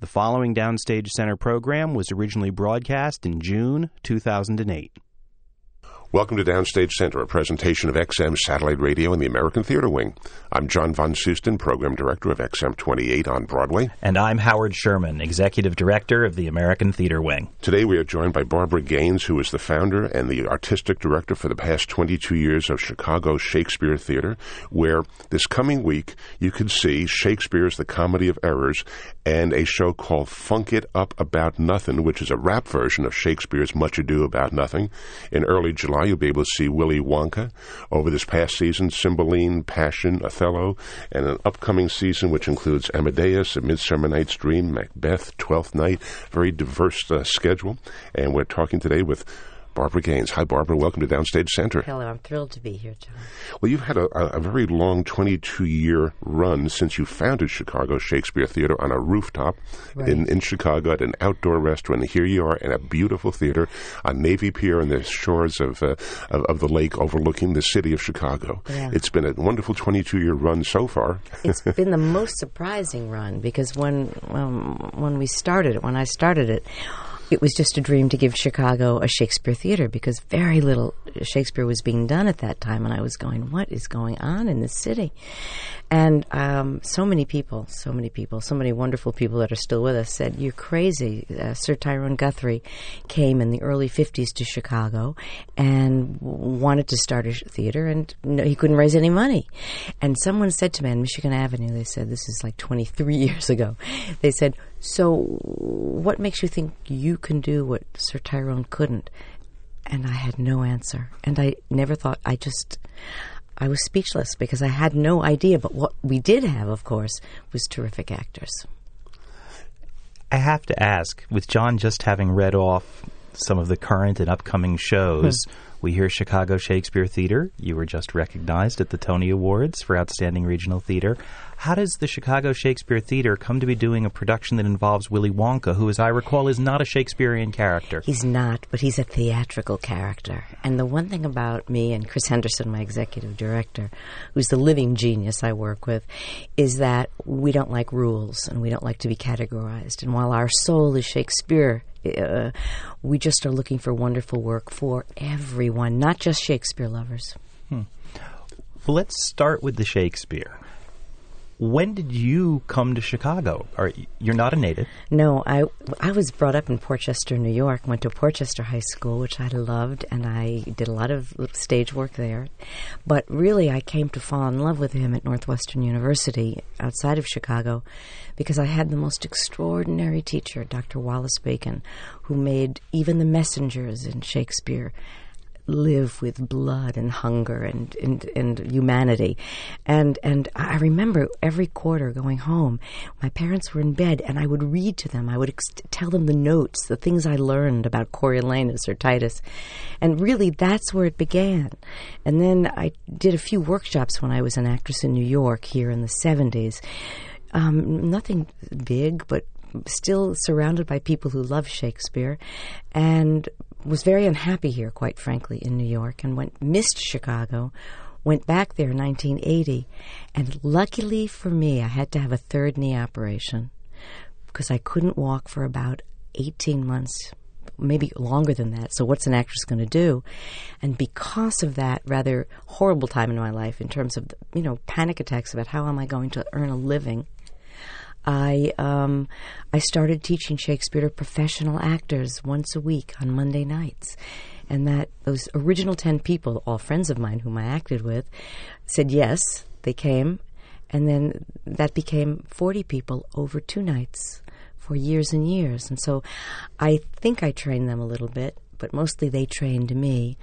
The following Downstage Center program was originally broadcast in June 2008. Welcome to Downstage Center, a presentation of XM Satellite Radio and the American Theater Wing. I'm John Von Soosten, Program Director of XM 28 on Broadway. And I'm Howard Sherman, Executive Director of the American Theater Wing. Today we are joined by Barbara Gaines, who is the founder and the Artistic Director for the past 22 years of Chicago Shakespeare Theater, where this coming week you can see Shakespeare's The Comedy of Errors and a show called Funk It Up About Nothing, which is a rap version of Shakespeare's Much Ado About Nothing. In early July, you'll be able to see Willy Wonka. Over this past season, Cymbeline, Passion, Othello, and an upcoming season which includes Amadeus, A Midsummer Night's Dream, Macbeth, Twelfth Night. Very diverse uh, schedule. And we're talking today with Barbara Gaines. Hi, Barbara. Welcome to Downstage Center. Hello. I'm thrilled to be here, John. Well, you've had a, a very long 22 year run since you founded Chicago Shakespeare Theater on a rooftop Right. in, in Chicago at an outdoor restaurant. And here you are in a beautiful theater on Navy Pier on the shores of, uh, of, of the lake overlooking the city of Chicago. Yeah. It's been a wonderful 22 year run so far. It's been the most surprising run because when um, when we started it, when I started it, it was just a dream to give Chicago a Shakespeare theater because very little Shakespeare was being done at that time, and I was going, "What is going on in this city?" And um, so many people, so many people, so many wonderful people that are still with us said, You're crazy. Uh, Sir Tyrone Guthrie came in the early 50s to Chicago and w- wanted to start a sh- theater, and no, he couldn't raise any money. And someone said to me on Michigan Avenue, they said, This is like 23 years ago, they said, So what makes you think you can do what Sir Tyrone couldn't? And I had no answer. And I never thought, I just. I was speechless because I had no idea. But what we did have, of course, was terrific actors. I have to ask, with John just having read off some of the current and upcoming shows, hmm. we hear Chicago Shakespeare Theater. You were just recognized at the Tony Awards for Outstanding Regional Theater. How does the Chicago Shakespeare Theater come to be doing a production that involves Willy Wonka, who, as I recall, is not a Shakespearean character? He's not, but he's a theatrical character. And the one thing about me and Chris Henderson, my executive director, who's the living genius I work with, is that we don't like rules and we don't like to be categorized. And while our soul is Shakespeare, uh, we just are looking for wonderful work for everyone, not just Shakespeare lovers. Well, let's start with the Shakespeare. When did you come to Chicago? Are, you're not a native. No, I I was brought up in Portchester, New York. Went to Portchester High School, which I loved, and I did a lot of stage work there. But really, I came to fall in love with him at Northwestern University outside of Chicago because I had the most extraordinary teacher, Dr. Wallace Bacon, who made even the messengers in Shakespeare live with blood and hunger and, and, and humanity. And, and I remember every quarter going home, my parents were in bed and I would read to them. I would ex- tell them the notes, the things I learned about Coriolanus or Titus. And really, that's where it began. And then I did a few workshops when I was an actress in New York here in the 70s. Um, nothing big, but still surrounded by people who love Shakespeare, and was very unhappy here, quite frankly, in New York, and went missed Chicago. Went back there in 1980, and luckily for me, I had to have a third knee operation because I couldn't walk for about 18 months, maybe longer than that. So, what's an actress going to do? And because of that rather horrible time in my life, in terms of you know panic attacks about how am I going to earn a living, I um, I started teaching Shakespeare to professional actors once a week on Monday nights, and that those original ten people, all friends of mine whom I acted with, said yes. They came, and then that became forty people over two nights for years and years. And so, I think I trained them a little bit, but mostly they trained me.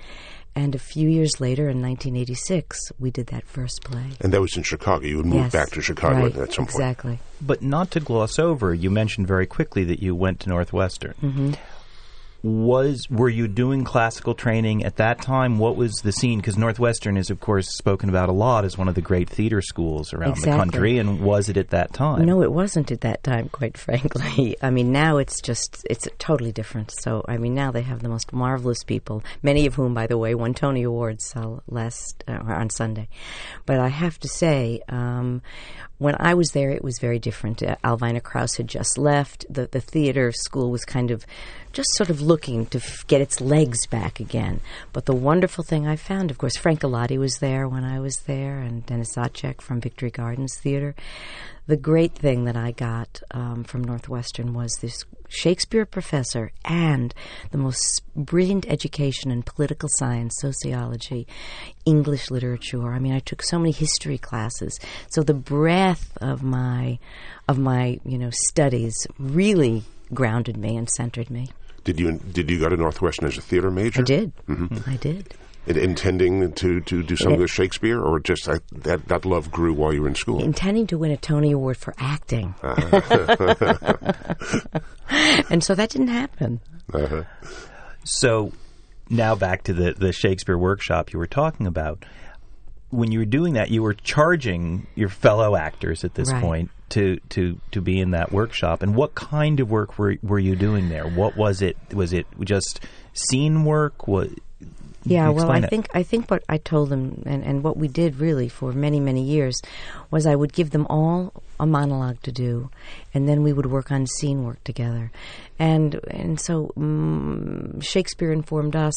And a few years later, in 1986, we did that first play. And that was in Chicago. You would move Yes, back to Chicago right, at some point. Exactly. But not to gloss over, you mentioned very quickly that you went to Northwestern. Mm-hmm. Was were you doing classical training at that time? What was the scene? Because Northwestern is, of course, spoken about a lot as one of the great theater schools around the country. And was it at that time? No, it wasn't at that time, quite frankly. I mean, now it's just, it's totally different. So, I mean, now they have the most marvelous people, many of whom, by the way, won Tony Awards uh, last, uh, on Sunday. But I have to say, um, when I was there, it was very different. Uh, Alvina Krauss had just left. The the theater school was kind of just sort of looking to f- get its legs back again. But the wonderful thing I found, of course, Frank Galati was there when I was there, and Dennis Zacek from Victory Gardens Theater. The great thing that I got um, from Northwestern was this Shakespeare professor and the most brilliant education in political science, sociology, English literature. I mean, I took so many history classes. So the breadth of my of my you know studies really grounded me and centered me. Did you did you go to Northwestern as a theater major? I did. Mm-hmm. I did. In- intending to, to do something with Shakespeare, or just that, that that love grew while you were in school? Intending to win a Tony Award for acting. and so that didn't happen. Uh-huh. So now back to the, the Shakespeare workshop you were talking about. When you were doing that, you were charging your fellow actors at this Right. point to, to, to be in that workshop. And what kind of work were, were you doing there? What was it? Was it just scene work? What, Yeah, well, I it. think I think what I told them and, and what we did really for many many years was I would give them all a monologue to do, and then we would work on scene work together, and and so mm Shakespeare informed us,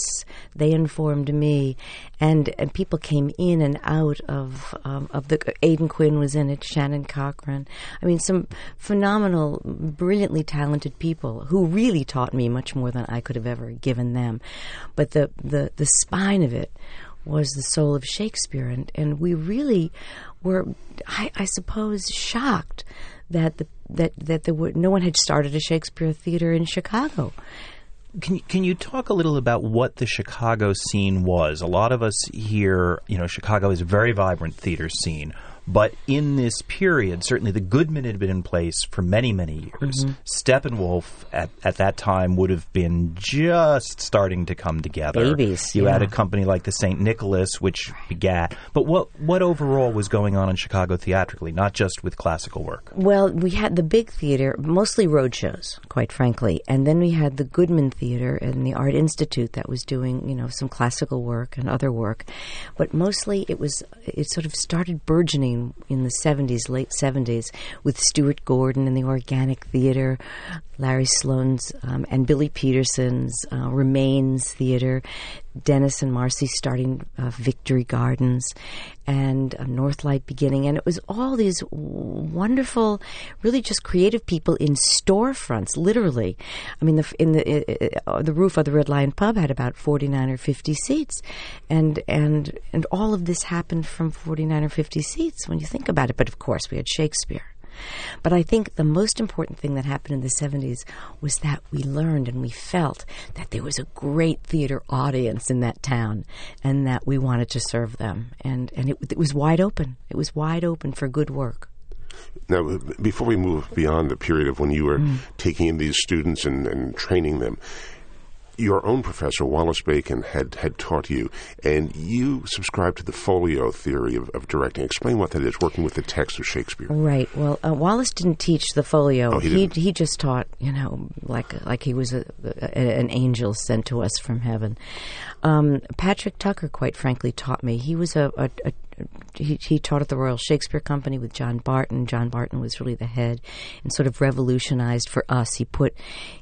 they informed me, and and people came in and out of um, of the Aidan Quinn was in it, Shannon Cochran, I mean some phenomenal, brilliantly talented people who really taught me much more than I could have ever given them, but the the the spine of it was the soul of Shakespeare, and, and we really were, I, I suppose, shocked that the, that that there were no one had started a Shakespeare theater in Chicago. Can can you talk a little about what the Chicago scene was? A lot of us here, you know, Chicago is a very vibrant theater scene. But in this period, certainly the Goodman had been in place for many, many years. Mm-hmm. Steppenwolf at, at that time would have been just starting to come together. Babies, You had a company like the St. Nicholas, which begat. But what, what overall was going on in Chicago theatrically, not just with classical work? Well, we had the big theater, mostly road shows, quite frankly, and then we had the Goodman Theater and the Art Institute that was doing, you know, some classical work and other work, but mostly it was it sort of started burgeoning in the seventies, late seventies, with Stuart Gordon and the Organic Theater, Larry Sloan's um, and Billy Petersen's uh, Remains Theater, Dennis and Marcy starting uh, Victory Gardens, and uh, Northlight beginning, and it was all these wonderful, really just creative people in storefronts. Literally, I mean, the in the uh, the roof of the Red Lion Pub had about forty nine or fifty seats, and and and all of this happened from forty nine or fifty seats when you think about it. But of course, we had Shakespeare. But I think the most important thing that happened in the 70s was that we learned and we felt that there was a great theater audience in that town and that we wanted to serve them. And, and it, it was wide open. It was wide open for good work. Now, uh, before we move beyond the period of when you were mm. taking in these students and, and training them, your own professor, Wallace Bacon, had, had taught you, and you subscribe to the folio theory of, of directing. Explain what that is, working with the text of Shakespeare. Right. Well, uh, Wallace didn't teach the folio. Oh, he he didn't. he just taught, you know, like like he was a, a, an angel sent to us from heaven. Um, Patrick Tucker, quite frankly, taught me. He was a, a, a he, he taught at the Royal Shakespeare Company with John Barton. John Barton was really the head, and sort of revolutionized for us. He put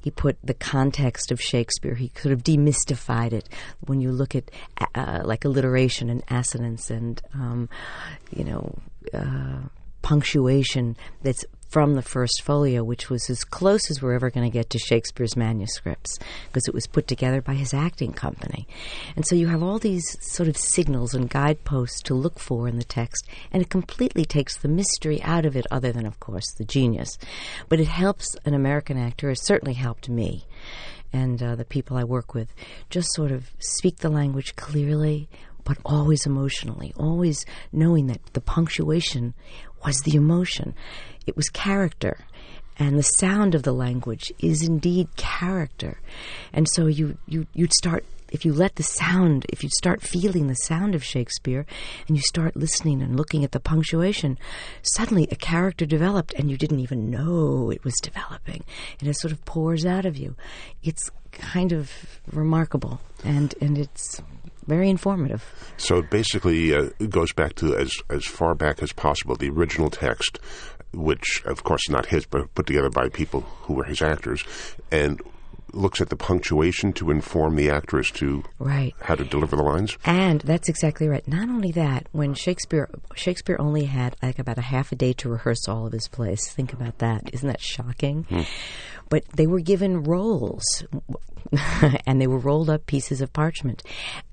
he put the context of Shakespeare. He sort of demystified it. When you look at uh, like alliteration and assonance and um, you know. Uh, punctuation that's from the first folio, which was as close as we're ever going to get to Shakespeare's manuscripts, because it was put together by his acting company. And so you have all these sort of signals and guideposts to look for in the text, and it completely takes the mystery out of it, other than, of course, the genius. But it helps an American actor, it certainly helped me and uh, the people I work with, just sort of speak the language clearly, but always emotionally, always knowing that the punctuation was the emotion. It was character. And the sound of the language is indeed character. And so you, you, you'd start, if you let the sound, if you start feeling the sound of Shakespeare and you start listening and looking at the punctuation, suddenly a character developed and you didn't even know it was developing. And it sort of pours out of you. It's kind of remarkable. And, and it's, very informative. So it basically uh, goes back to as as far back as possible the original text, which of course is not his, but put together by people who were his actors, and looks at the punctuation to inform the actor as to Right. how to deliver the lines. And that's exactly right. Not only that, when Shakespeare Shakespeare only had like about a half a day to rehearse all of his plays. Think about that. Isn't that shocking? Hmm. But they were given roles. and they were rolled up pieces of parchment.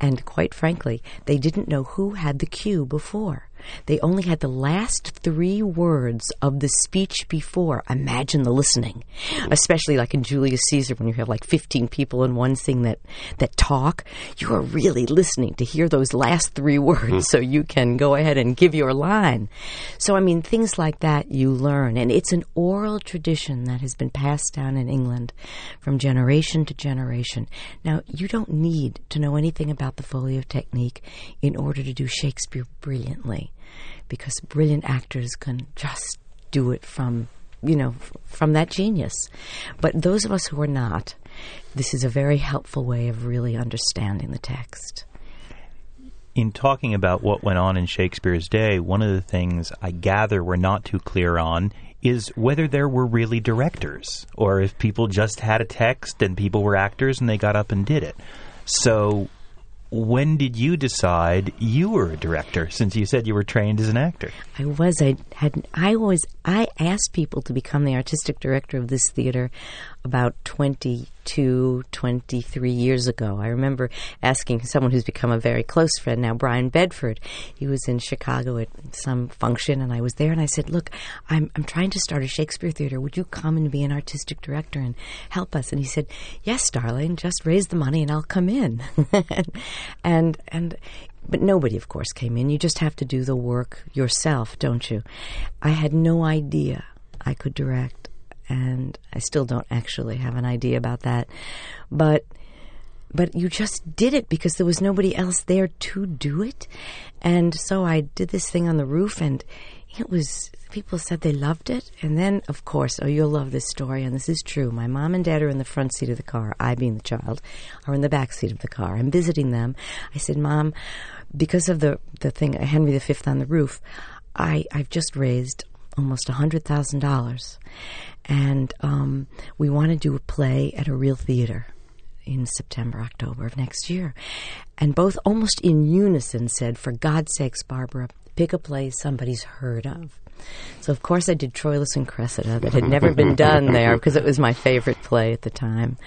And quite frankly, they didn't know who had the cue before. They only had the last three words of the speech before. Imagine the listening, especially like in Julius Caesar when you have like 15 people in one thing that, that talk. You are really listening to hear those last three words hmm. so you can go ahead and give your line. So, I mean, things like that you learn. And it's an oral tradition that has been passed down in England from generation to generation. Now, you don't need to know anything about the folio technique in order to do Shakespeare brilliantly because brilliant actors can just do it from you know from that genius but those of us who are not this is a very helpful way of really understanding the text in talking about what went on in Shakespeare's day, one of the things I gather we're not too clear on is whether there were really directors or if people just had a text and people were actors and they got up and did it. So, when did you decide you were a director since you said you were trained as an actor? I was. I had. I always. I asked people to become the artistic director of this theater about 22, 23 years ago. I remember asking someone who's become a very close friend now, Brian Bedford. He was in Chicago at some function, and I was there, and I said, "Look, I'm I'm trying to start a Shakespeare theater. Would you come and be an artistic director and help us?" And he said, "Yes, darling. Just raise the money, and I'll come in." and and but nobody, of course, came in. You just have to do the work yourself, don't you? I had no idea I could direct, and I still don't actually have an idea about that. But but you just did it because there was nobody else there to do it. And so I did this thing on the roof, and it was people said they loved it. And then, of course, oh, you'll love this story, and this is true. My mom and dad are in the front seat of the car. I, being the child, are in the back seat of the car. I'm visiting them. I said, Mom, because of the the thing Henry V on the roof, I I've just raised almost a hundred thousand dollars, and um, we want to do a play at a real theater in September, October of next year. And both almost in unison said, For God's sakes, Barbara, pick a play somebody's heard of. So, of course, I did Troilus and Cressida that had never been done there because it was my favorite play at the time.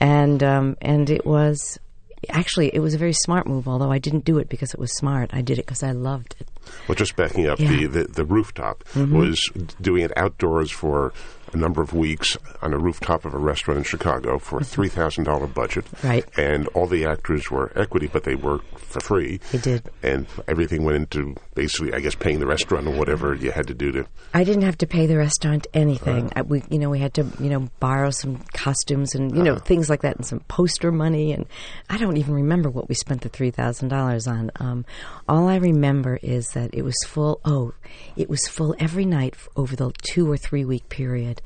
And, um, and it was actually, it was a very smart move, although I didn't do it because it was smart. I did it because I loved it. Well, just backing up, Yeah. the, the, the rooftop was doing it outdoors for a number of weeks on a rooftop of a restaurant in Chicago for a mm-hmm. $3,000 budget. Right. And all the actors were equity, but they worked for free. They did. And everything went into basically, I guess, paying the restaurant or whatever you had to do to. I didn't have to pay the restaurant anything. Uh. I, we, you know, we had to, you know, borrow some costumes and you know uh. things like that, and some poster money. And I don't even remember what we spent the three thousand dollars on. Um, all I remember is that it was full. Oh, it was full every night over the two or three week period.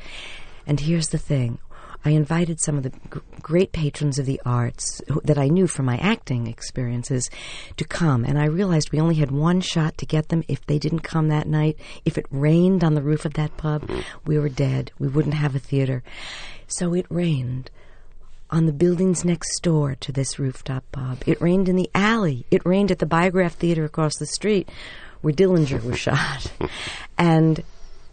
And here's the thing. I invited some of the g- great patrons of the arts who, that I knew from my acting experiences to come, and I realized we only had one shot to get them. If they didn't come that night, if it rained on the roof of that pub, we were dead. We wouldn't have a theater. So it rained on the buildings next door to this rooftop pub. It rained in the alley. It rained at the Biograph Theater across the street where Dillinger was shot. And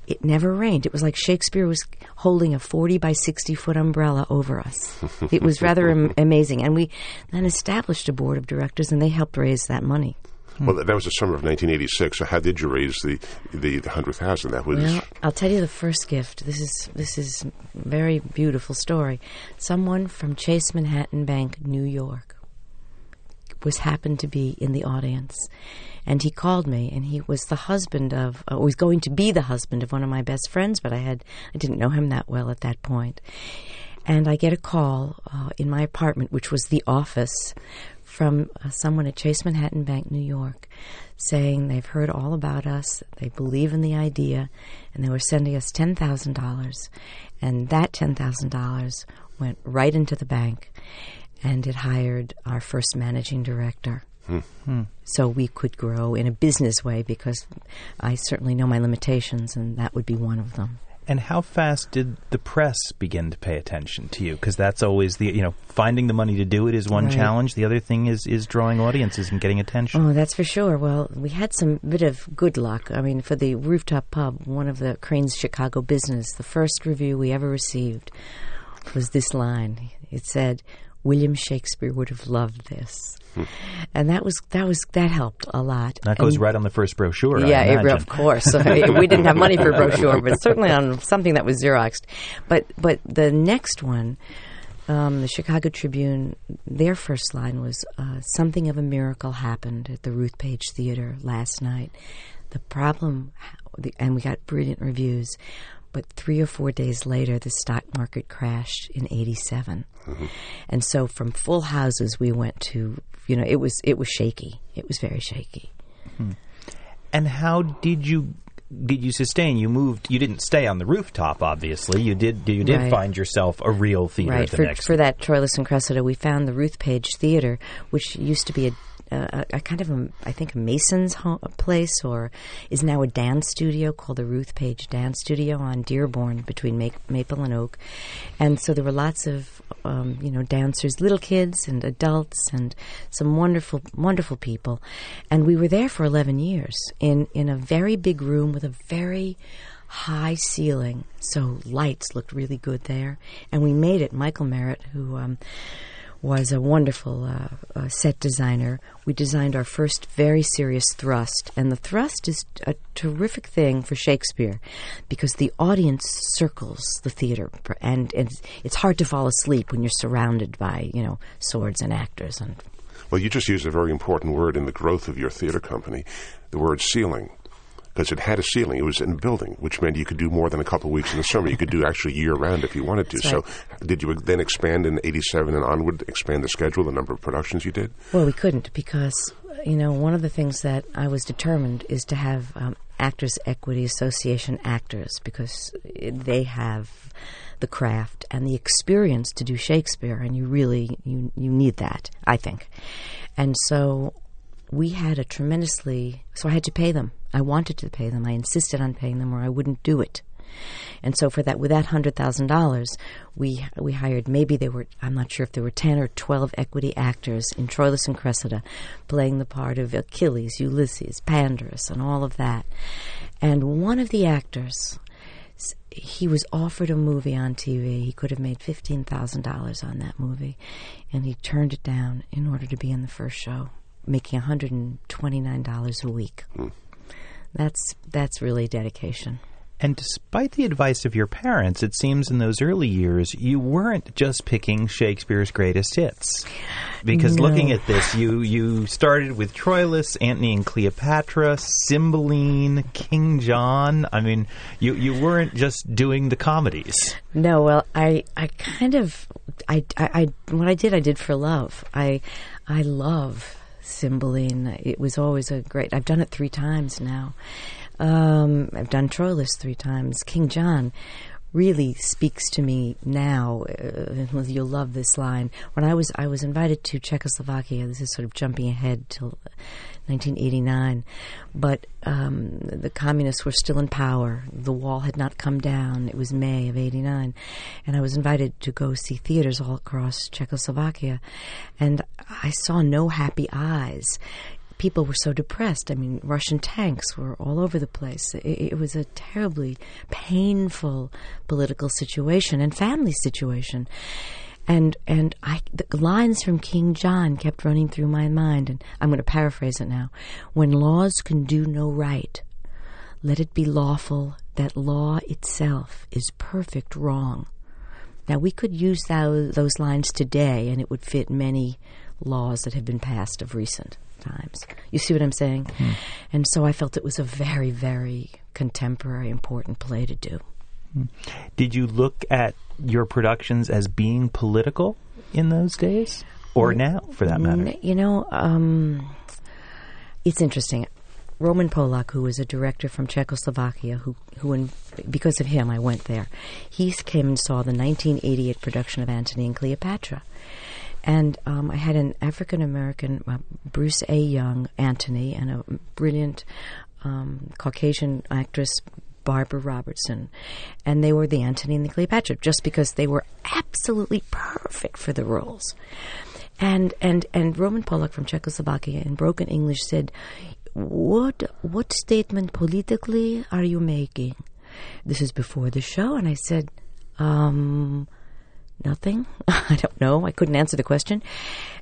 it never rained. It was like Shakespeare was holding a 40 by 60 foot umbrella over us. It was rather am- amazing. And we then established a board of directors and they helped raise that money. Hmm. Well, that was the summer of 1986. So how did you raise the the, the hundred thousand? That was Well, I'll tell you the first gift. This is this is a very beautiful story. Someone from Chase Manhattan Bank, New York, was happened to be in the audience, and he called me, and he was the husband of, uh, was going to be the husband of one of my best friends, but I had I didn't know him that well at that point, and I get a call uh, in my apartment, which was the office, from uh, someone at Chase Manhattan Bank, New York, saying they've heard all about us, they believe in the idea, and they were sending us ten thousand dollars, and that ten thousand dollars went right into the bank. and it hired our first managing director. So we could grow in a business way because I certainly know my limitations, and that would be one of them. And how fast did the press begin to pay attention to you? Because that's always the you know finding the money to do it is one Right. challenge. The other thing is is drawing audiences and getting attention. Oh, that's for sure. Well, we had some bit of good luck. I mean, for the rooftop pub, one of the Crain's Chicago business, the first review we ever received was this line. It said, "William Shakespeare would have loved this," and that was that was that helped a lot. That goes And- right on the first brochure. Yeah, it, of course. we didn't have money for a brochure, but certainly on something that was Xeroxed. But but the next one, um, the Chicago Tribune, their first line was uh, "Something of a miracle happened at the Ruth Page Theater last night." The problem, the, and we got brilliant reviews. But three or four days later, the stock market crashed in '87, mm-hmm. and so from full houses we went to, you know, it was it was shaky. It was very shaky. Hmm. And how did you did you sustain? You moved. You didn't stay on the rooftop. Obviously, you did. You did Right. find yourself a real theater right the for, next. for that Troilus and Cressida we found the Ruth Page Theater which used to be a a, a kind of a, I think a Mason's place or is now a dance studio called the Ruth Page Dance Studio on Dearborn between Ma- Maple and Oak, and so there were lots of um, you know dancers, little kids and adults, and some wonderful wonderful people, and we were there for eleven years in in a very big room with a very high ceiling, so lights looked really good there. And we made it. Michael Merritt, who um, was a wonderful uh, uh, set designer, we designed our first very serious thrust. And the thrust is a terrific thing for Shakespeare because the audience circles the theater, and, and it's hard to fall asleep when you're surrounded by you know swords and actors and Well, you just used a very important word in the growth of your theater company, the word ceiling. Because it had a ceiling. It was in a building, which meant you could do more than a couple of weeks in the summer. You could do actually year round if you wanted to. That's So, did you then expand in 87 and onward, expand the schedule, the number of productions you did? Well, we couldn't because, you know, one of the things that I was determined is to have um, Actors Equity Association actors because they have the craft and the experience to do Shakespeare, and you really you you need that, I think. And so we had a tremendously so I had to pay them. I wanted to pay them. I insisted on paying them, or I wouldn't do it. And so for that, with that hundred thousand dollars, we we hired maybe there were I'm not sure if there were ten or twelve equity actors in Troilus and Cressida, playing the part of Achilles, Ulysses, Pandarus, and all of that. And one of the actors, he was offered a movie on TV. He could have made fifteen thousand dollars on that movie, and he turned it down in order to be in the first show, making one hundred and twenty nine dollars a week. Hmm. That's that's really dedication. And despite the advice of your parents, it seems in those early years you weren't just picking Shakespeare's greatest hits. Because No. looking at this, you you started with Troilus, Antony and Cleopatra, Cymbeline, King John. I mean, you you weren't just doing the comedies. No, well, I, I kind of, I, I, I, what I did, I did for love. I, I love Cymbeline. It was always a great. I've done it three times now. Um, I've done Troilus three times. King John really speaks to me now. Uh, you'll love this line. When I was, I was invited to Czechoslovakia. This is sort of jumping ahead till 1989, but um, the communists were still in power. The wall had not come down. It was May of '89, and I was invited to go see theaters all across Czechoslovakia, and I saw no happy eyes. People were so depressed. I mean, Russian tanks were all over the place. It, it was a terribly painful political situation and family situation and and I the lines from King John kept running through my mind, and I'm going to paraphrase it now. When laws can do no right, let it be lawful that law itself is perfect wrong. Now we could use those, those lines today, and it would fit many laws that have been passed of recent times. You see what I'm saying? Hmm. And so I felt it was a very, very contemporary, important play to do. Did you look at your productions as being political in those days, or now, for that matter? You know, um, it's interesting. Roman Polak, who was a director from Czechoslovakia, who, who in, because of him, I went there. He came and saw the 1988 production of Antony and Cleopatra. And um, I had an African American, uh, Bruce A. Young, Antony, and a brilliant um, Caucasian actress, Barbara Robertson. And they were the Antony and the Cleopatra just because they were absolutely perfect for the roles. And, and, and Roman Polak from Czechoslovakia in broken English said, what, what statement politically are you making? This is before the show. And I said, um, nothing. I don't know. I couldn't answer the question.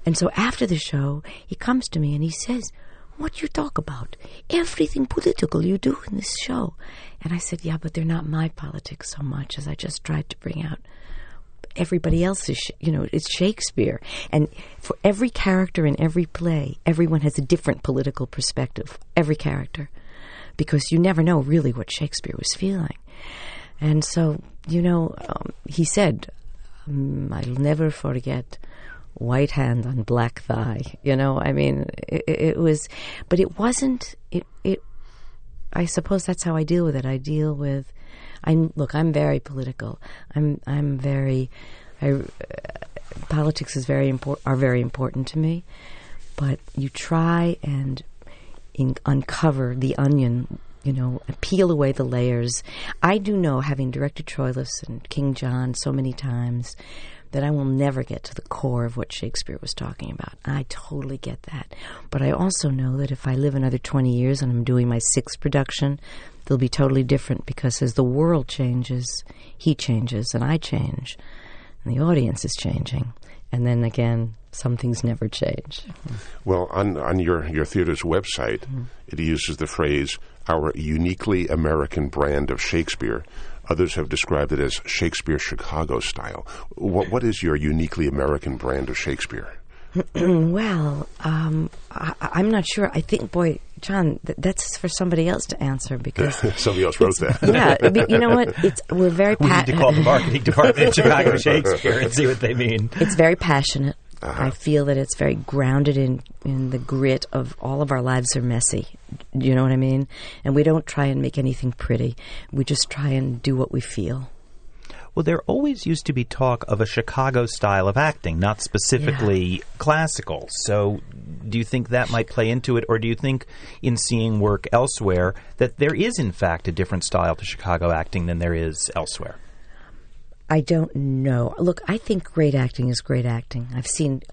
And so after the show, he comes to me and he says, What you talk about? Everything political you do in this show. And I said, Yeah, but they're not my politics so much as I just tried to bring out everybody else's, you know, it's Shakespeare. And for every character in every play, everyone has a different political perspective, every character, because you never know really what Shakespeare was feeling. And so, you know, um, he said, um, I'll never forget white hand on black thigh. You know, I mean, it, it was, but it wasn't, it, it, I suppose that's how I deal with it. I deal with, I look. I'm very political. I'm I'm very. I, uh, politics is very important. Are very important to me, but you try and in, uncover the onion. You know, peel away the layers. I do know, having directed Troilus and King John so many times, that I will never get to the core of what Shakespeare was talking about. I totally get that. But I also know that if I live another 20 years and I'm doing my sixth production, they'll be totally different because as the world changes, he changes and I change. And the audience is changing. And then again, some things never change. Well, on, on your, your theater's website, mm-hmm. it uses the phrase, our uniquely American brand of Shakespeare. Others have described it as Shakespeare Chicago style. What, what is your uniquely American brand of Shakespeare? well, um, I, am not sure. I think, boy, John, th- that's for somebody else to answer because somebody else wrote that. yeah, you know what? It's we're very. Pa- we need to call the marketing department Chicago Shakespeare and see what they mean. It's very passionate. Uh-huh. I feel that it's very grounded in in the grit of all of our lives are messy. You know what I mean? And we don't try and make anything pretty. We just try and do what we feel. Well, there always used to be talk of a Chicago style of acting, not specifically yeah. classical. So, do you think that might play into it, or do you think in seeing work elsewhere that there is, in fact, a different style to Chicago acting than there is elsewhere? I don't know. Look, I think great acting is great acting. I've seen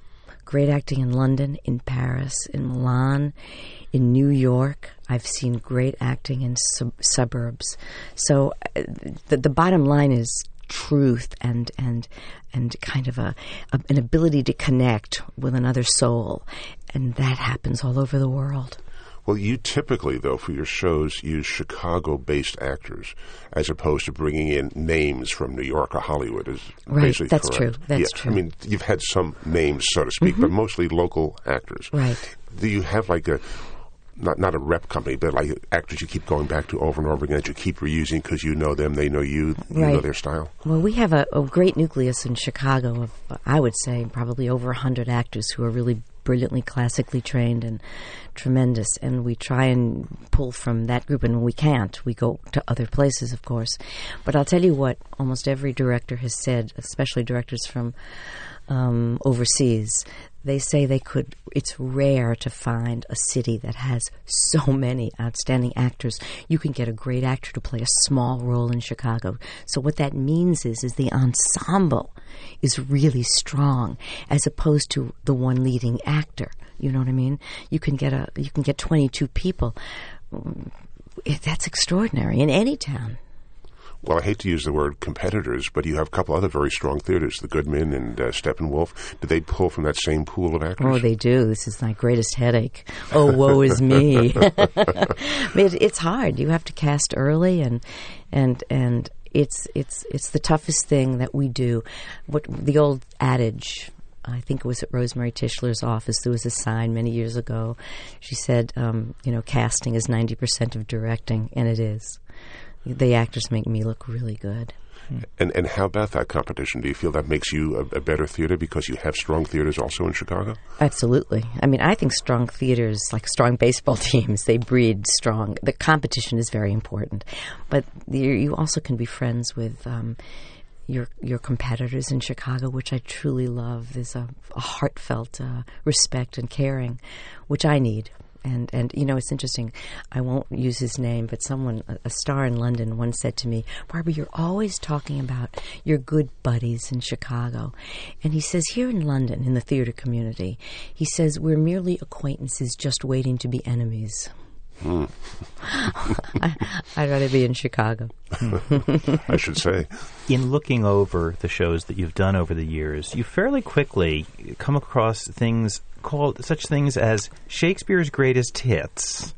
great acting in London, in Paris, in Milan, in New York. I've seen great acting in sub- suburbs. So uh, the, the bottom line is truth and and and kind of a, a, an ability to connect with another soul, and that happens all over the world. Well, you typically, though, for your shows, use Chicago based actors as opposed to bringing in names from New York or Hollywood. Is right, that's correct. true. That's yeah, true. I mean, you've had some names, so to speak, mm-hmm. but mostly local actors. Right. Do you have like a not not a rep company, but like actors you keep going back to over and over again that you keep reusing because you know them, they know you, you right. know their style. Well, we have a, a great nucleus in Chicago of I would say probably over hundred actors who are really brilliantly classically trained and tremendous. And we try and pull from that group, and when we can't, we go to other places, of course. But I'll tell you what almost every director has said, especially directors from um, overseas, they say they could it's rare to find a city that has so many outstanding actors. You can get a great actor to play a small role in chicago. So what that means is is the ensemble is really strong as opposed to the one leading actor. You know what i mean? You can get a you can get 22 people. That's extraordinary in any town well, I hate to use the word competitors, but you have a couple other very strong theaters, the Goodman and uh, Steppenwolf. Do they pull from that same pool of actors? Oh, they do. This is my greatest headache. Oh, woe is me. it, it's hard. You have to cast early, and and and it's it's it's the toughest thing that we do. What the old adage I think it was at Rosemary Tischler's office. There was a sign many years ago. She said, um, you know, casting is 90% of directing, and it is the actors make me look really good. And and how about that competition? Do you feel that makes you a, a, better theater because you have strong theaters also in Chicago? Absolutely. I mean, I think strong theaters, like strong baseball teams, they breed strong. The competition is very important, but you also can be friends with. Um, your your competitors in Chicago, which I truly love. There's a, a heartfelt uh, respect and caring, which I need. And and you know it's interesting. I won't use his name, but someone, a, a star in London, once said to me, "Barbara, you're always talking about your good buddies in Chicago," and he says here in London, in the theater community, he says we're merely acquaintances just waiting to be enemies. Hmm. I, I'd rather be in Chicago. I should say. In looking over the shows that you've done over the years, you fairly quickly come across things called such things as Shakespeare's greatest hits,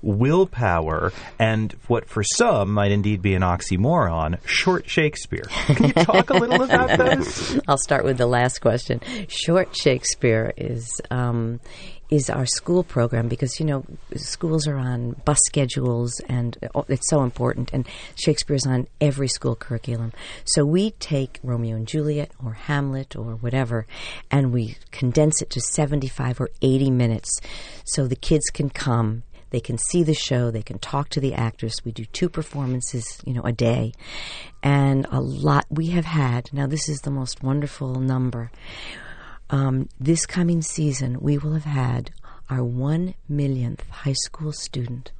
willpower, and what for some might indeed be an oxymoron, short Shakespeare. Can you talk a little about those? I'll start with the last question. Short Shakespeare is um, is our school program because you know schools are on bus schedules and oh, it's so important and Shakespeare's on every school curriculum. So we take Romeo and Juliet or Hamlet or whatever and we condense it to 75 or 80 minutes so the kids can come they can see the show. They can talk to the actors. We do two performances, you know, a day, and a lot. We have had now. This is the most wonderful number. Um, this coming season, we will have had our one millionth high school student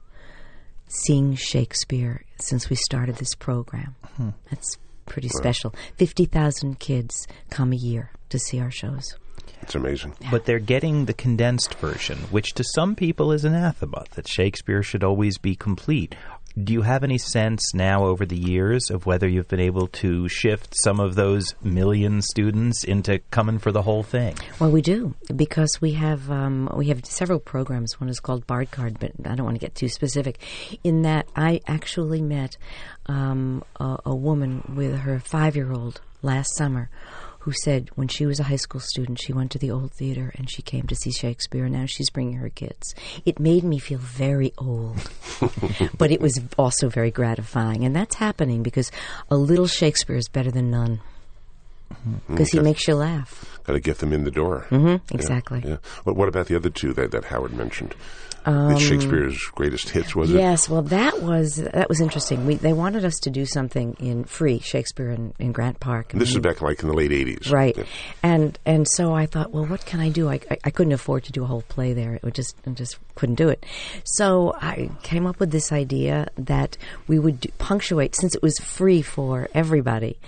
seeing Shakespeare since we started this program. Hmm. That's pretty special. Fifty thousand kids come a year to see our shows. It's amazing. But they're getting the condensed version, which to some people is anathema, that Shakespeare should always be complete. Do you have any sense now over the years of whether you've been able to shift some of those million students into coming for the whole thing? Well, we do because we have um, we have several programs. One is called Bard Card, but I don't want to get too specific. In that, I actually met um, a, a woman with her five year old last summer who said when she was a high school student, she went to the old theater and she came to see Shakespeare. And now she's bringing her kids. It made me feel very old, but it was also very gratifying. And that's happening because a little Shakespeare is better than none because he makes you laugh. Got to get them in the door. hmm Yeah, exactly. Yeah. What, what about the other two that, that Howard mentioned? The Shakespeare's greatest hits, was it? Um, Yes, well, that was that was interesting. We they wanted us to do something in free Shakespeare in, in Grant Park. And this is back like in the late 80s. right, Yeah. and and so I thought, well, what can I do? I, I, I couldn't afford to do a whole play there. It would just I just couldn't do it. So I came up with this idea that we would do, punctuate since it was free for everybody.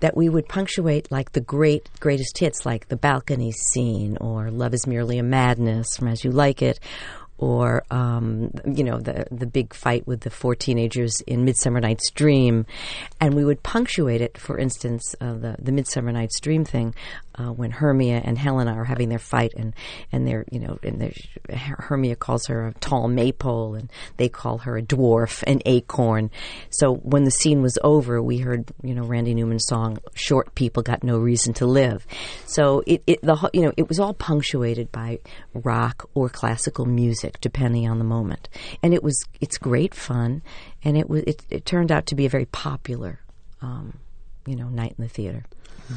That we would punctuate like the great greatest hits, like the balcony scene, or "Love Is Merely a Madness" from "As You Like It," or um, you know the the big fight with the four teenagers in Midsummer Night's Dream, and we would punctuate it. For instance, uh, the the Midsummer Night's Dream thing, uh, when Hermia and Helena are having their fight, and and they're you know and Hermia calls her a tall maypole, and they call her a dwarf, an acorn. So when the scene was over, we heard you know Randy Newman's song "Short People Got No Reason to Live." So it, it the you know it was all punctuated by rock or classical music depending on the moment, and it was it's great fun, and it was it, it turned out to be a very popular um, you know night in the theater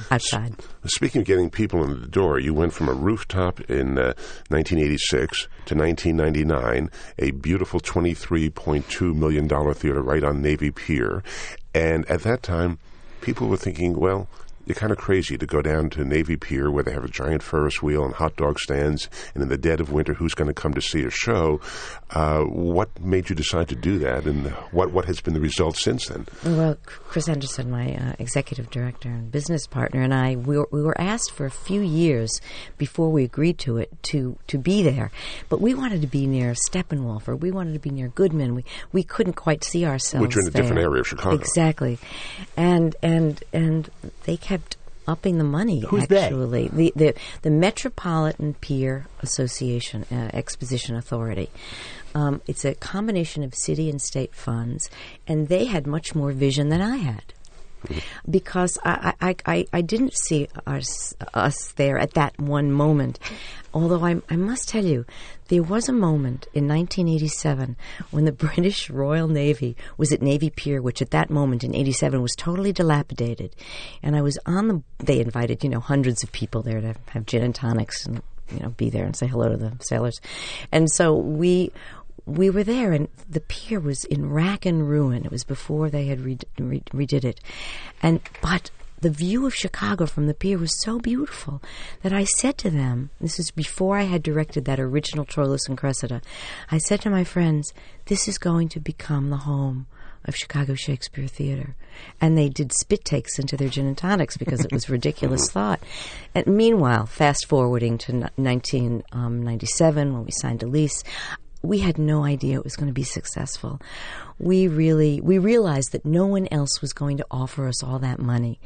outside. Speaking of getting people in the door, you went from a rooftop in uh, 1986 to 1999, a beautiful $23.2 million theater right on Navy Pier. And at that time, people were thinking, well, you're kind of crazy to go down to Navy Pier where they have a giant Ferris wheel and hot dog stands, and in the dead of winter, who's going to come to see a show? Uh, what made you decide to do that, and what what has been the result since then? Well, Chris Henderson, my uh, executive director and business partner, and I, we were, we were asked for a few years before we agreed to it to, to be there. But we wanted to be near Steppenwolf, or we wanted to be near Goodman. We we couldn't quite see ourselves. Which are in a different area of Chicago. Exactly, and and and they kept upping the money. Who's they? actually the the the Metropolitan Pier Association uh, Exposition Authority. Um, it's a combination of city and state funds, and they had much more vision than I had. Because I, I, I, I didn't see us, us there at that one moment. Although I, I must tell you, there was a moment in 1987 when the British Royal Navy was at Navy Pier, which at that moment in 87 was totally dilapidated. And I was on the, they invited, you know, hundreds of people there to have gin and tonics and, you know, be there and say hello to the sailors. And so we, we were there, and the pier was in rack and ruin. It was before they had re- re- redid it, and but the view of Chicago from the pier was so beautiful that I said to them, this is before I had directed that original Troilus and Cressida, I said to my friends, this is going to become the home of Chicago Shakespeare Theater. And they did spit takes into their gin and tonics because it was ridiculous thought. And meanwhile, fast forwarding to 1997 um, when we signed a lease, we had no idea it was going to be successful. We really we realized that no one else was going to offer us all that money,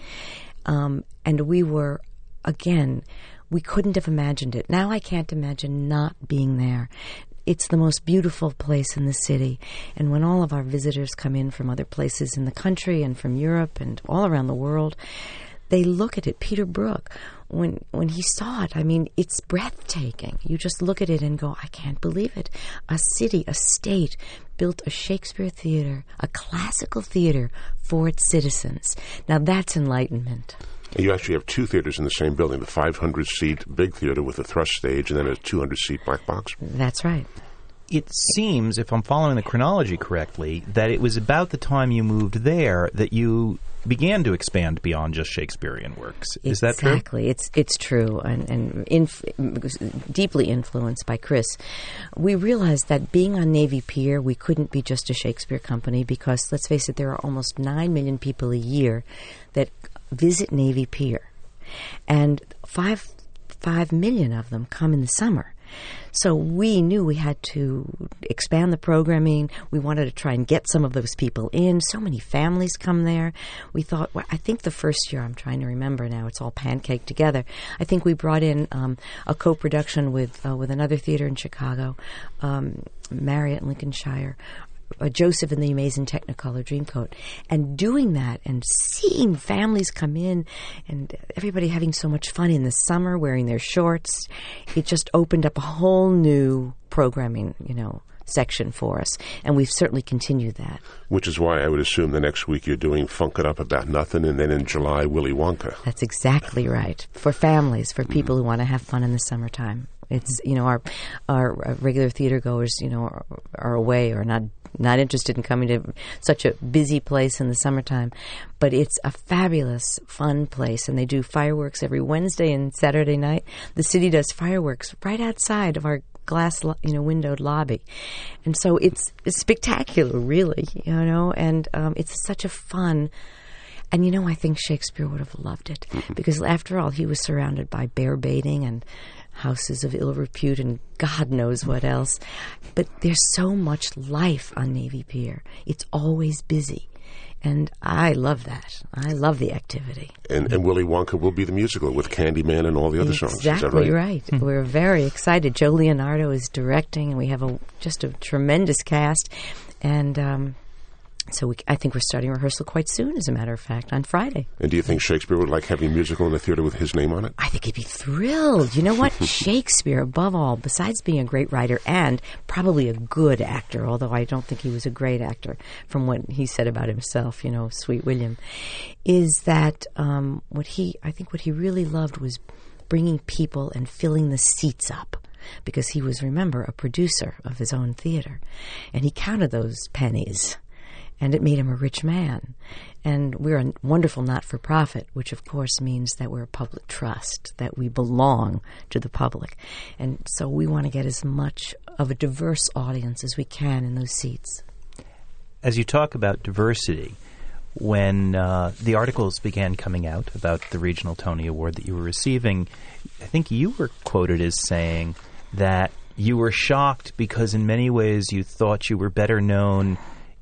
um, and we were again we couldn't have imagined it. Now I can't imagine not being there. It's the most beautiful place in the city. And when all of our visitors come in from other places in the country and from Europe and all around the world, they look at it. Peter Brook, when when he saw it, I mean, it's breathtaking. You just look at it and go, I can't believe it. A city, a state built a Shakespeare theater, a classical theater for its citizens. Now that's enlightenment. You actually have two theaters in the same building the 500 seat big theater with a thrust stage and then a 200 seat black box. That's right. It seems, if I'm following the chronology correctly, that it was about the time you moved there that you began to expand beyond just Shakespearean works. Is that true? Exactly. It's it's true, and, and inf- deeply influenced by Chris. We realized that being on Navy Pier, we couldn't be just a Shakespeare company because, let's face it, there are almost nine million people a year that visit Navy Pier, and five five million of them come in the summer. So we knew we had to expand the programming. We wanted to try and get some of those people in. So many families come there. We thought, well, I think the first year, I'm trying to remember now, it's all pancaked together. I think we brought in um, a co production with, uh, with another theater in Chicago, um, Marriott Lincolnshire, uh, Joseph and the Amazing Technicolor Dreamcoat, and doing that and seeing families come in and everybody having so much fun in the summer wearing their shorts, it just opened up a whole new programming, you know, section for us, and we've certainly continued that. Which is why I would assume the next week you're doing Funk It Up About Nothing, and then in July, Willy Wonka. That's exactly right. For families, for people who want to have fun in the summertime. It's you know our our uh, regular theater goers you know are, are away or not not interested in coming to such a busy place in the summertime, but it's a fabulous, fun place, and they do fireworks every Wednesday and Saturday night. The city does fireworks right outside of our glass, lo- you know, windowed lobby, and so it's, it's spectacular, really, you know, and um, it's such a fun. And you know, I think Shakespeare would have loved it because, after all, he was surrounded by bear baiting and houses of ill repute and God knows what else. But there's so much life on Navy Pier. It's always busy. And I love that. I love the activity. And, and Willy Wonka will be the musical with Candyman and all the other songs. Is that Exactly right? right. We're very excited. Joe Leonardo is directing, and we have a just a tremendous cast. And um, so we, I think we're starting rehearsal quite soon, as a matter of fact, on Friday. And do you think Shakespeare would like having a musical in the theater with his name on it? I think he'd be thrilled. You know what? Shakespeare, above all, besides being a great writer and probably a good actor, although I don't think he was a great actor from what he said about himself, you know, Sweet William, is that um, what he, I think what he really loved was bringing people and filling the seats up. Because he was, remember, a producer of his own theater. And he counted those pennies and it made him a rich man. And we're a wonderful not for profit, which of course means that we're a public trust, that we belong to the public. And so we want to get as much of a diverse audience as we can in those seats. As you talk about diversity, when uh, the articles began coming out about the Regional Tony Award that you were receiving, I think you were quoted as saying that you were shocked because, in many ways, you thought you were better known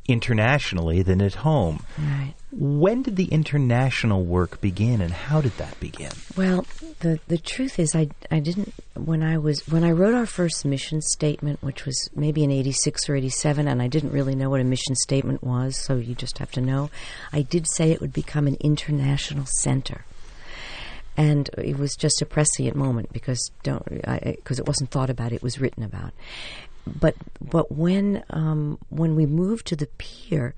internationally than at home. Right. When did the international work begin, and how did that begin? Well, the the truth is, I I didn't when I was when I wrote our first mission statement, which was maybe in '86 or '87, and I didn't really know what a mission statement was, so you just have to know. I did say it would become an international center, and it was just a prescient moment because don't because it wasn't thought about; it was written about. But but when um, when we moved to the pier,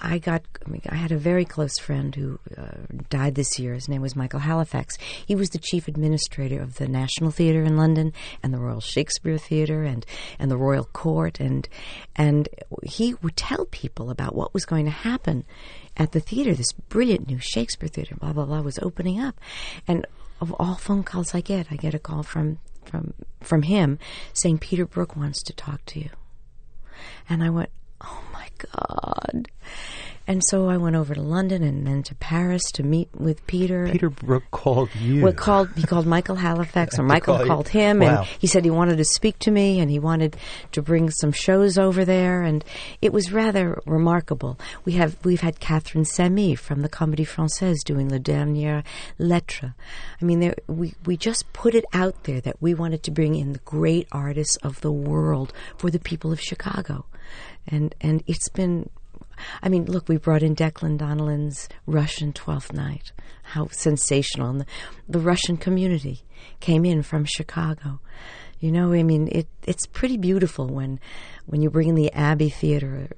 I got. I, mean, I had a very close friend who uh, died this year. His name was Michael Halifax. He was the chief administrator of the National Theatre in London and the Royal Shakespeare Theatre and and the Royal Court and and he would tell people about what was going to happen at the theater, this brilliant new Shakespeare theater, blah blah blah, was opening up, and of all phone calls I get, I get a call from from from him saying Peter Brook wants to talk to you, and I went, oh my god. And so I went over to London and then to Paris to meet with Peter. Peter Brook called you. Well, called he called Michael Halifax, or Michael call you. called him, Wow. and he said he wanted to speak to me, and he wanted to bring some shows over there, and it was rather remarkable. We have we've had Catherine Samie from the Comédie Française doing Le Dernier Lettre. I mean, there, we we just put it out there that we wanted to bring in the great artists of the world for the people of Chicago, and and it's been I mean, look, we brought in Declan Donnellan's Russian Twelfth Night. How sensational! And the, the Russian community came in from Chicago. You know, I mean, it it's pretty beautiful when when you bring in the Abbey Theater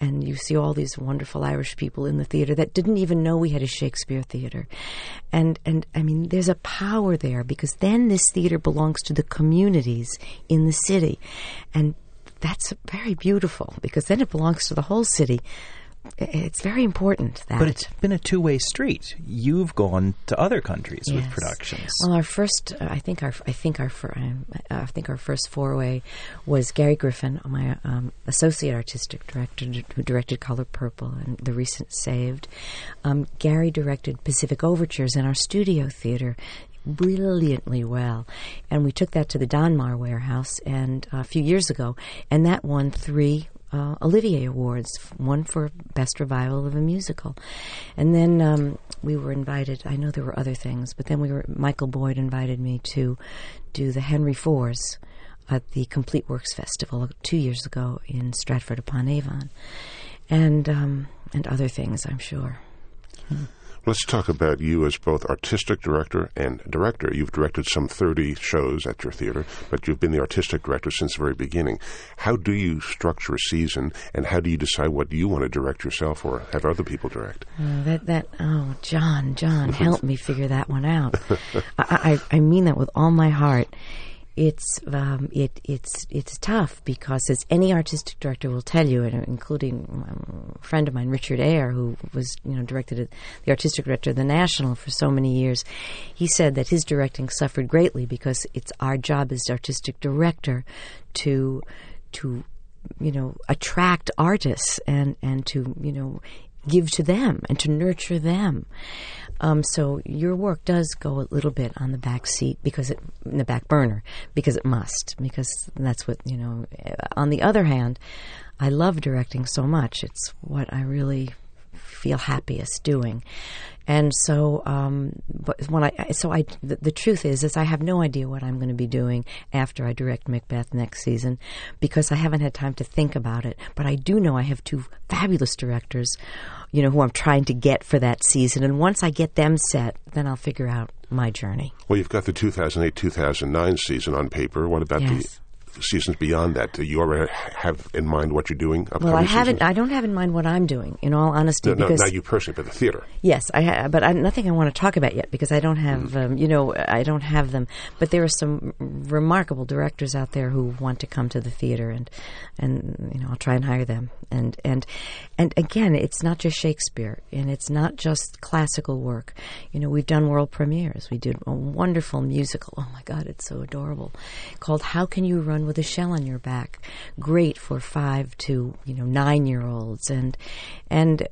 and you see all these wonderful Irish people in the theater that didn't even know we had a Shakespeare theater. And and I mean there's a power there because then this theater belongs to the communities in the city. And that's very beautiful because then it belongs to the whole city. It's very important that But it's been a two way street. You've gone to other countries with productions. Well, our first, uh, I think our, I think our, fir- um, I think our first foray was Gary Griffin, my um, associate artistic director, d- who directed Color Purple and the recent Saved. Um, Gary directed Pacific Overtures in our studio theater. Brilliantly well, and we took that to the Donmar Warehouse, and uh, a few years ago, and that won three uh, Olivier Awards, one for Best Revival of a Musical. And then um, we were invited, I know there were other things, but then we were, Michael Boyd invited me to do the Henry Fours at the Complete Works Festival two years ago in Stratford upon Avon. And, um, and other things, I'm sure. Let's talk about you as both artistic director and director. You've directed some 30 shows at your theater, but you've been the artistic director since the very beginning. How do you structure a season, and how do you decide what you want to direct yourself or have other people direct? Uh, that that oh John John help me figure that one out. I, I I mean that with all my heart. It's um, it it's it's tough because as any artistic director will tell you, and including um, a friend of mine, Richard Eyre, who was you know directed the artistic director of the National for so many years, he said that his directing suffered greatly because it's our job as artistic director to to you know attract artists and and to you know give to them and to nurture them. Um, so your work does go a little bit on the back seat because it in the back burner because it must because that's what you know. On the other hand, I love directing so much. It's what I really feel happiest doing. And so, um, but when I so I the, the truth is is I have no idea what I'm going to be doing after I direct Macbeth next season because I haven't had time to think about it. But I do know I have two fabulous directors, you know, who I'm trying to get for that season. And once I get them set, then I'll figure out my journey. Well, you've got the 2008 2009 season on paper. What about Yes. Seasons beyond that? Do you already have in mind what you're doing? Well, I haven't. seasons? I don't have in mind what I'm doing. In all honesty, No, no, because not you personally, but the theater. Yes, I ha- but I, nothing I want to talk about yet because I don't have, Mm. um, you know, I don't have them. But there are some remarkable directors out there who want to come to the theater, and and you know, I'll try and hire them. And and and again, it's not just Shakespeare, and it's not just classical work. You know, we've done world premieres. We did a wonderful musical. Oh my God, it's so adorable, called "How Can You Run with a Shell on Your Back." Great for five to you know nine year olds, and and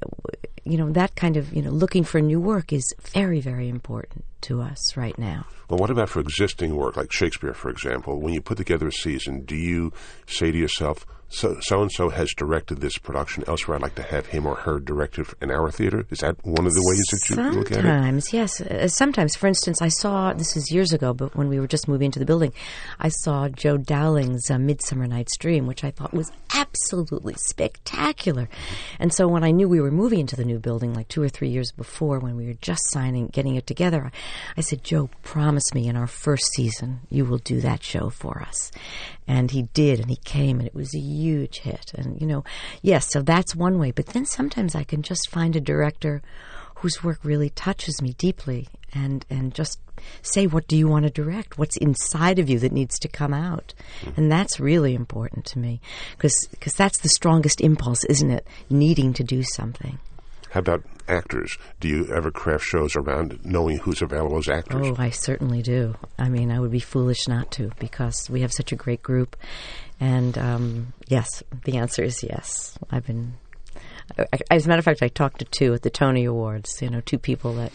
you know that kind of you know looking for new work is very very important to us right now. Well, what about for existing work, like Shakespeare, for example? When you put together a season, do you say to yourself, so and so has directed this production elsewhere. I'd like to have him or her directed in our theater. Is that one of the ways that you look at it? Sometimes, yes. Uh, sometimes, for instance, I saw this is years ago, but when we were just moving into the building, I saw Joe Dowling's uh, Midsummer Night's Dream, which I thought was absolutely spectacular. And so when I knew we were moving into the new building, like two or three years before, when we were just signing, getting it together, I, I said, Joe, promise me in our first season you will do that show for us. And he did, and he came, and it was a huge hit. And, you know, yes, so that's one way. But then sometimes I can just find a director whose work really touches me deeply and, and just say, what do you want to direct? What's inside of you that needs to come out? Mm-hmm. And that's really important to me because that's the strongest impulse, isn't it? Needing to do something. How about actors. Do you ever craft shows around knowing who's available as actors? Oh, I certainly do. I mean, I would be foolish not to because we have such a great group. And um, yes, the answer is yes. I've been, I, as a matter of fact, I talked to two at the Tony Awards. You know, two people that,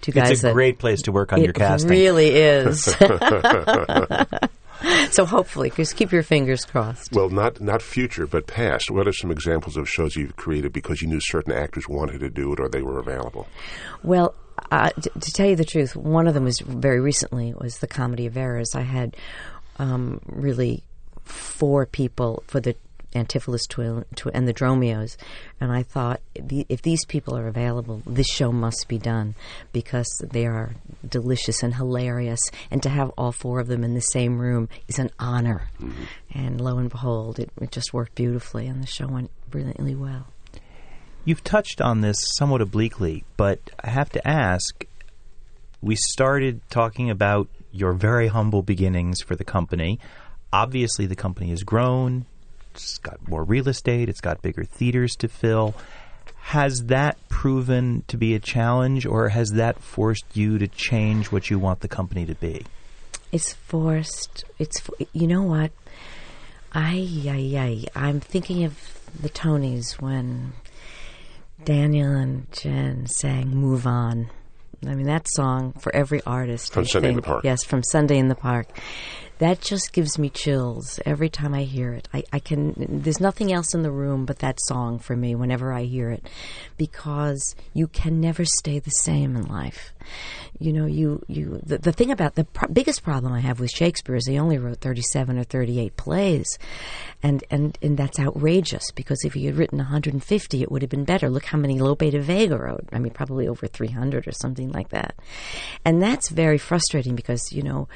two guys. It's a that, great place to work on it your casting. really is. so hopefully, just keep your fingers crossed. Well, not not future, but past. What are some examples of shows you've created because you knew certain actors wanted to do it or they were available? Well, uh, t- to tell you the truth, one of them was very recently was the Comedy of Errors. I had um, really four people for the Antipholus twi- twi- and the Dromios, and I thought if these people are available, this show must be done because they are delicious and hilarious, and to have all four of them in the same room is an honor. Mm-hmm. And lo and behold, it, it just worked beautifully, and the show went brilliantly well. You've touched on this somewhat obliquely, but I have to ask. We started talking about your very humble beginnings for the company. Obviously, the company has grown. It's got more real estate. It's got bigger theaters to fill. Has that proven to be a challenge, or has that forced you to change what you want the company to be? It's forced. It's you know what? I I I I'm thinking of the Tonys when Daniel and Jen sang "Move On." I mean that song for every artist. From I Sunday in the Park. Yes, from Sunday in the Park. That just gives me chills every time I hear it. I, I can. There's nothing else in the room but that song for me whenever I hear it, because you can never stay the same in life. You know, you you. The, the thing about the pro- biggest problem I have with Shakespeare is he only wrote 37 or 38 plays, and and and that's outrageous because if he had written 150, it would have been better. Look how many Lope de Vega wrote. I mean, probably over 300 or something like that, and that's very frustrating because you know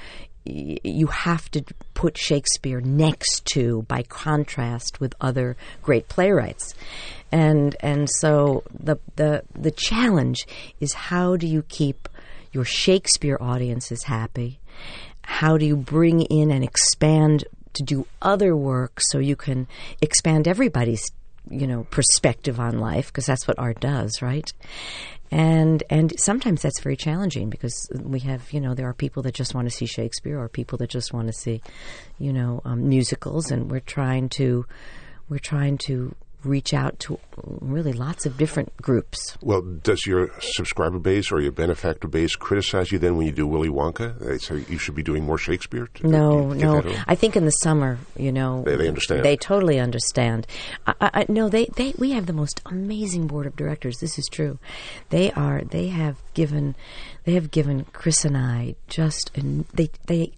you have to put Shakespeare next to, by contrast, with other great playwrights, and and so the the the challenge is how do you keep your Shakespeare audiences happy? How do you bring in and expand to do other work so you can expand everybody's you know perspective on life because that's what art does, right? And and sometimes that's very challenging because we have you know there are people that just want to see Shakespeare or people that just want to see you know um, musicals. And we're trying to we're trying to reach out to really lots of different groups. Well, does your subscriber base or your benefactor base criticize you then when you do Willy Wonka? They say you should be doing more Shakespeare? No, no. that at all? I think in the summer, you know, They- they understand. They totally understand. I, I, I- no, they, they. We have the most amazing board of directors. This is true. They are. They have given. They have given Chris and I just. They they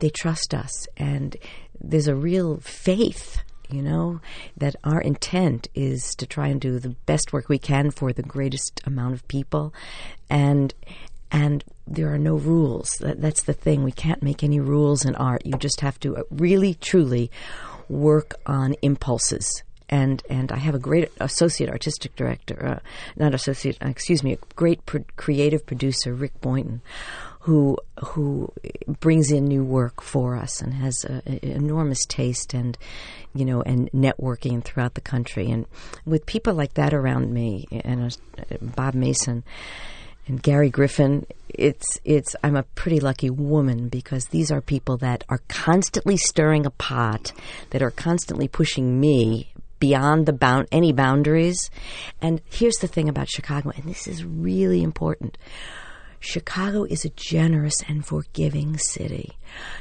they trust us, and there's a real faith. You know that our intent is to try and do the best work we can for the greatest amount of people, and and there are no rules. That, that's the thing. We can't make any rules in art. You just have to really, truly work on impulses. And and I have a great associate artistic director, uh, not associate, uh, excuse me, a great pro- creative producer, Rick Boynton, who who brings in new work for us and has a, a- enormous taste and you know and networking throughout the country. And with people like that around me, and uh, Bob Mason and Gary Griffin, it's it's I'm a pretty lucky woman because these are people that are constantly stirring a pot, that are constantly pushing me beyond the bound any boundaries. And here's the thing about Chicago, and this is really important. Chicago is a generous and forgiving city.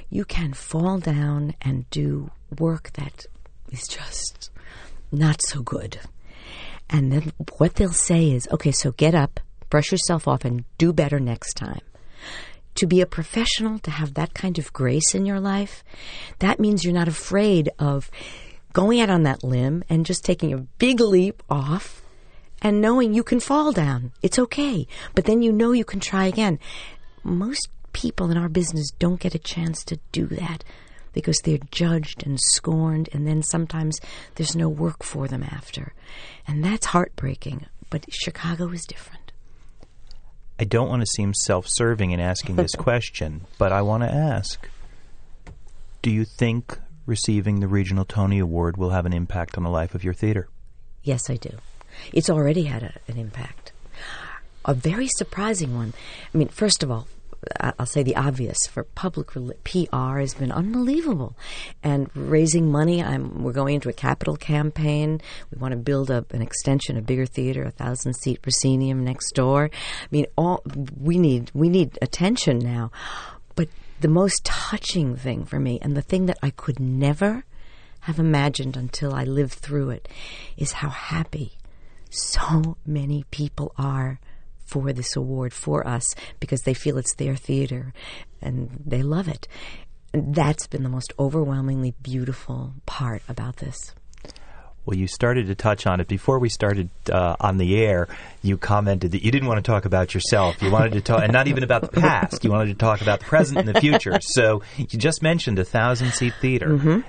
You can fall down and do work that is just not so good. And then what they'll say is, okay, so get up, brush yourself off, and do better next time. To be a professional, to have that kind of grace in your life, that means you're not afraid of going out on that limb and just taking a big leap off and knowing you can fall down. It's okay. But then you know you can try again. Most people in our business don't get a chance to do that because they're judged and scorned, and then sometimes there's no work for them after. And that's heartbreaking. But Chicago is different. I don't want to seem self serving in asking this question, but I want to ask Do you think receiving the Regional Tony Award will have an impact on the life of your theater? Yes, I do. It's already had a, an impact. a very surprising one. I mean, first of all, I'll say the obvious for public PR has been unbelievable, and raising money. I'm we're going into a capital campaign. We want to build up an extension, a bigger theater, a thousand seat proscenium next door. I mean, all we need we need attention now, but the most touching thing for me, and the thing that I could never have imagined until I lived through it, is how happy so many people are for this award for us because they feel it's their theater and they love it. And that's been the most overwhelmingly beautiful part about this. Well, you started to touch on it before we started uh, on the air. You commented that you didn't want to talk about yourself. You wanted to talk, and not even about the past. You wanted to talk about the present and the future. So you just mentioned a thousand seat theater. Mm-hmm.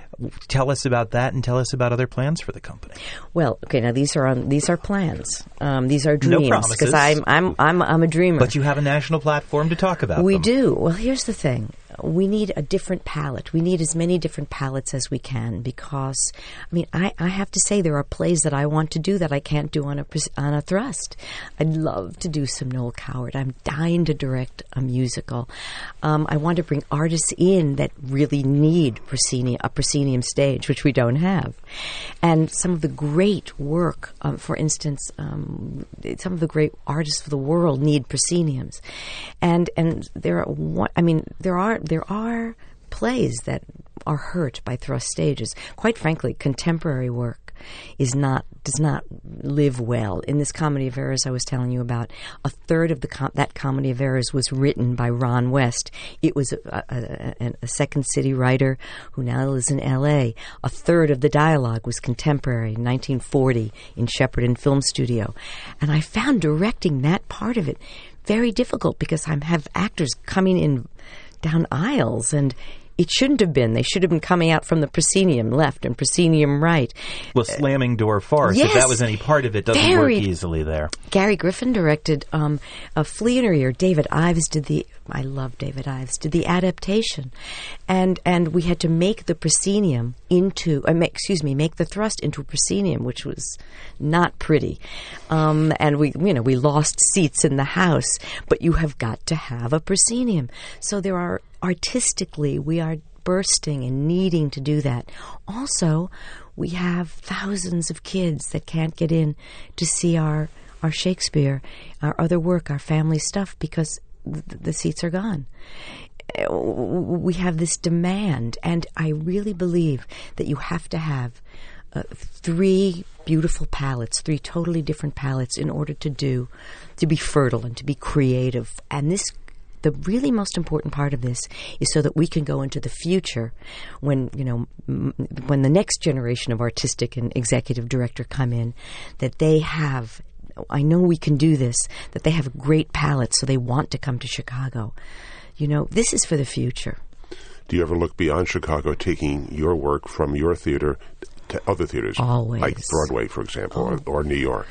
Tell us about that, and tell us about other plans for the company. Well, okay, now these are on these are plans. Um, these are No dreams promises. I'm I'm I'm I'm a dreamer. But you have a national platform to talk about. We them. do. Well, here's the thing. We need a different palette. We need as many different palettes as we can because, I mean, I, I have to say there are plays that I want to do that I can't do on a on a thrust. I'd love to do some Noel Coward. I'm dying to direct a musical. Um, I want to bring artists in that really need proscenium, a proscenium stage, which we don't have. And some of the great work, um, for instance, um, some of the great artists of the world need prosceniums, and and there are I mean there are there are plays that are hurt by thrust stages. Quite frankly, contemporary work is not does not live well. In this comedy of errors I was telling you about, a third of the com- that comedy of errors was written by Ron West. It was a, a, a, a Second City writer who now lives in L.A. A third of the dialogue was contemporary, 1940, in Shepperton Film Studio, and I found directing that part of it very difficult because I have actors coming in down aisles and it shouldn't have been. They should have been coming out from the proscenium left and proscenium right. Well, slamming door farce. If that was any part of it, doesn't Very- work easily there. Gary Griffin directed um, a Flea in Her Ear. David Ives did the. I love David Ives. Did the adaptation, and and we had to make the proscenium into. Uh, make, excuse me, make the thrust into a proscenium, which was not pretty, um, and we you know we lost seats in the house. But you have got to have a proscenium. So there are artistically we are bursting and needing to do that. Also, we have thousands of kids that can't get in to see our our Shakespeare, our other work, our family stuff because the seats are gone. Uh, We have this demand, and I really believe that you have to have uh, three beautiful palettes, three totally different palettes, in order to do to be fertile and to be creative. And this the really most important part of this is so that we can go into the future when you know m- when the next generation of artistic and executive director come in that they have I know we can do this that they have a great palate, so they want to come to Chicago you know this is for the future Do you ever look beyond Chicago, taking your work from your theater to other theaters? Always. Like Broadway, for example, oh. or, or New York.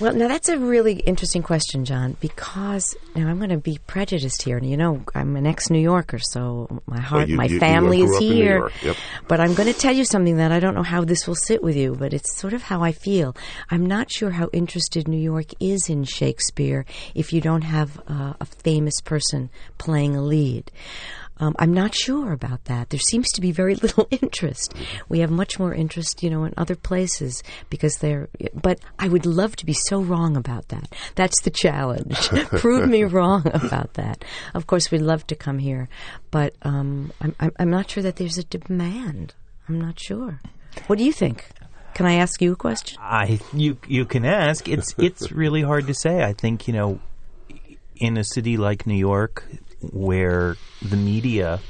Well, now that's a really interesting question, John, because now I'm going to be prejudiced here. And you know, I'm an ex New Yorker, so my heart, you- my you- you family grew is up in New here. Yep. But I'm going to tell you something that I don't know how this will sit with you, but it's sort of how I feel. I'm not sure how interested New York is in Shakespeare if you don't have uh, a famous person playing a lead. Um, I'm not sure about that. There seems to be very little interest. We have much more interest, you know, in other places because they're. But I would love to be so wrong about that. That's the challenge. Prove me wrong about that. Of course, we'd love to come here, but um, I'm, I'm I'm not sure that there's a demand. I'm not sure. What do you think? Can I ask you a question? I you you can ask. It's it's really hard to say. I think you know, in a city like New York, where the media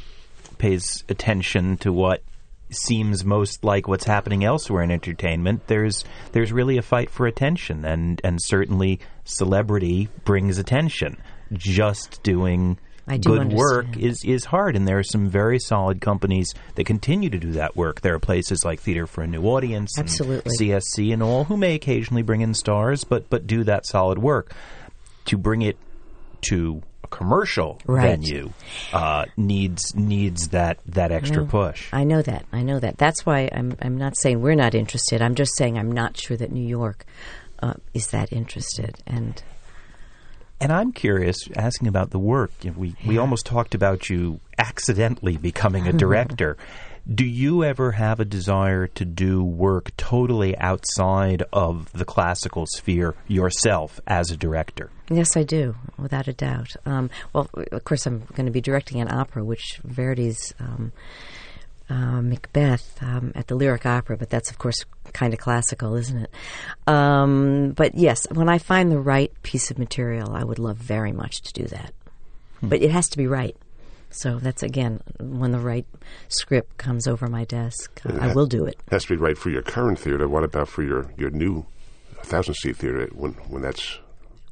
pays attention to what seems most like what's happening elsewhere in entertainment, there's there's really a fight for attention, and and certainly celebrity brings attention. Just doing do good work is is hard, and there are some very solid companies that continue to do that work. There are places like Theater for a New Audience, and Absolutely. CSC, and all who may occasionally bring in stars, but but do that solid work. To bring it to a commercial Right. venue uh, needs needs that that extra No. push. I know that. I know that. That's why I'm. I'm not saying we're not interested. I'm just saying I'm not sure that New York uh, is that interested. And And I'm curious, asking about the work. You know, we we almost talked about you accidentally becoming a director. Do you ever have a desire to do work totally outside of the classical sphere yourself as a director? Yes, I do, without a doubt. Um, well, of course, I'm going to be directing an opera, which Verdi's um, uh, Macbeth um, at the Lyric Opera, but that's, of course, kind of classical, isn't it? Um, but yes, when I find the right piece of material, I would love very much to do that. Hmm. But it has to be right. So that's again when the right script comes over my desk, I will do it. Has to be right for your current theater. What about for your your new thousand seat theater when when that's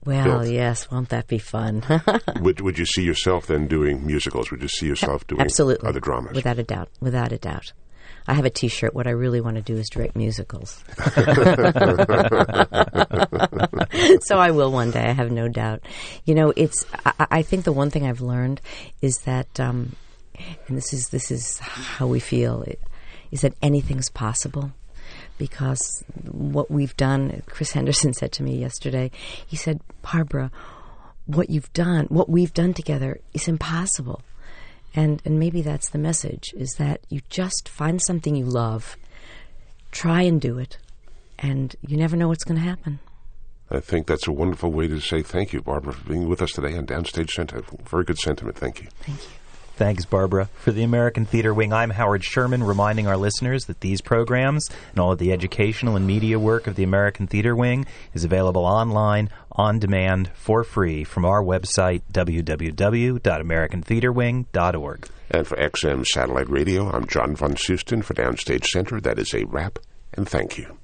well, built? yes, won't that be fun? would Would you see yourself then doing musicals? Would you see yourself doing absolutely other dramas? Without a doubt, without a doubt. I have a T-shirt. What I really want to do is direct musicals. so I will one day. I have no doubt. You know, it's. I, I think the one thing I've learned is that, um, and this is this is how we feel, is that anything's possible. Because what we've done, Chris Henderson said to me yesterday. He said, "Barbara, what you've done, what we've done together, is impossible." And and maybe that's the message is that you just find something you love, try and do it, and you never know what's going to happen. I think that's a wonderful way to say thank you, Barbara, for being with us today on Downstage Center. Very good sentiment. Thank you. Thank you. Thanks, Barbara. For the American Theater Wing, I'm Howard Sherman, reminding our listeners that these programs and all of the educational and media work of the American Theater Wing is available online, on demand, for free from our website, www.americantheaterwing.org. And for XM Satellite Radio, I'm John von Soosten for Downstage Center. That is a wrap, and thank you.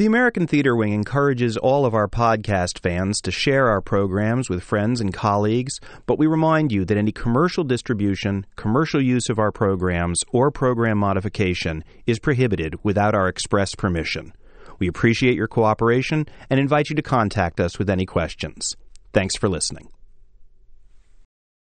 The American Theater Wing encourages all of our podcast fans to share our programs with friends and colleagues, but we remind you that any commercial distribution, commercial use of our programs, or program modification is prohibited without our express permission. We appreciate your cooperation and invite you to contact us with any questions. Thanks for listening.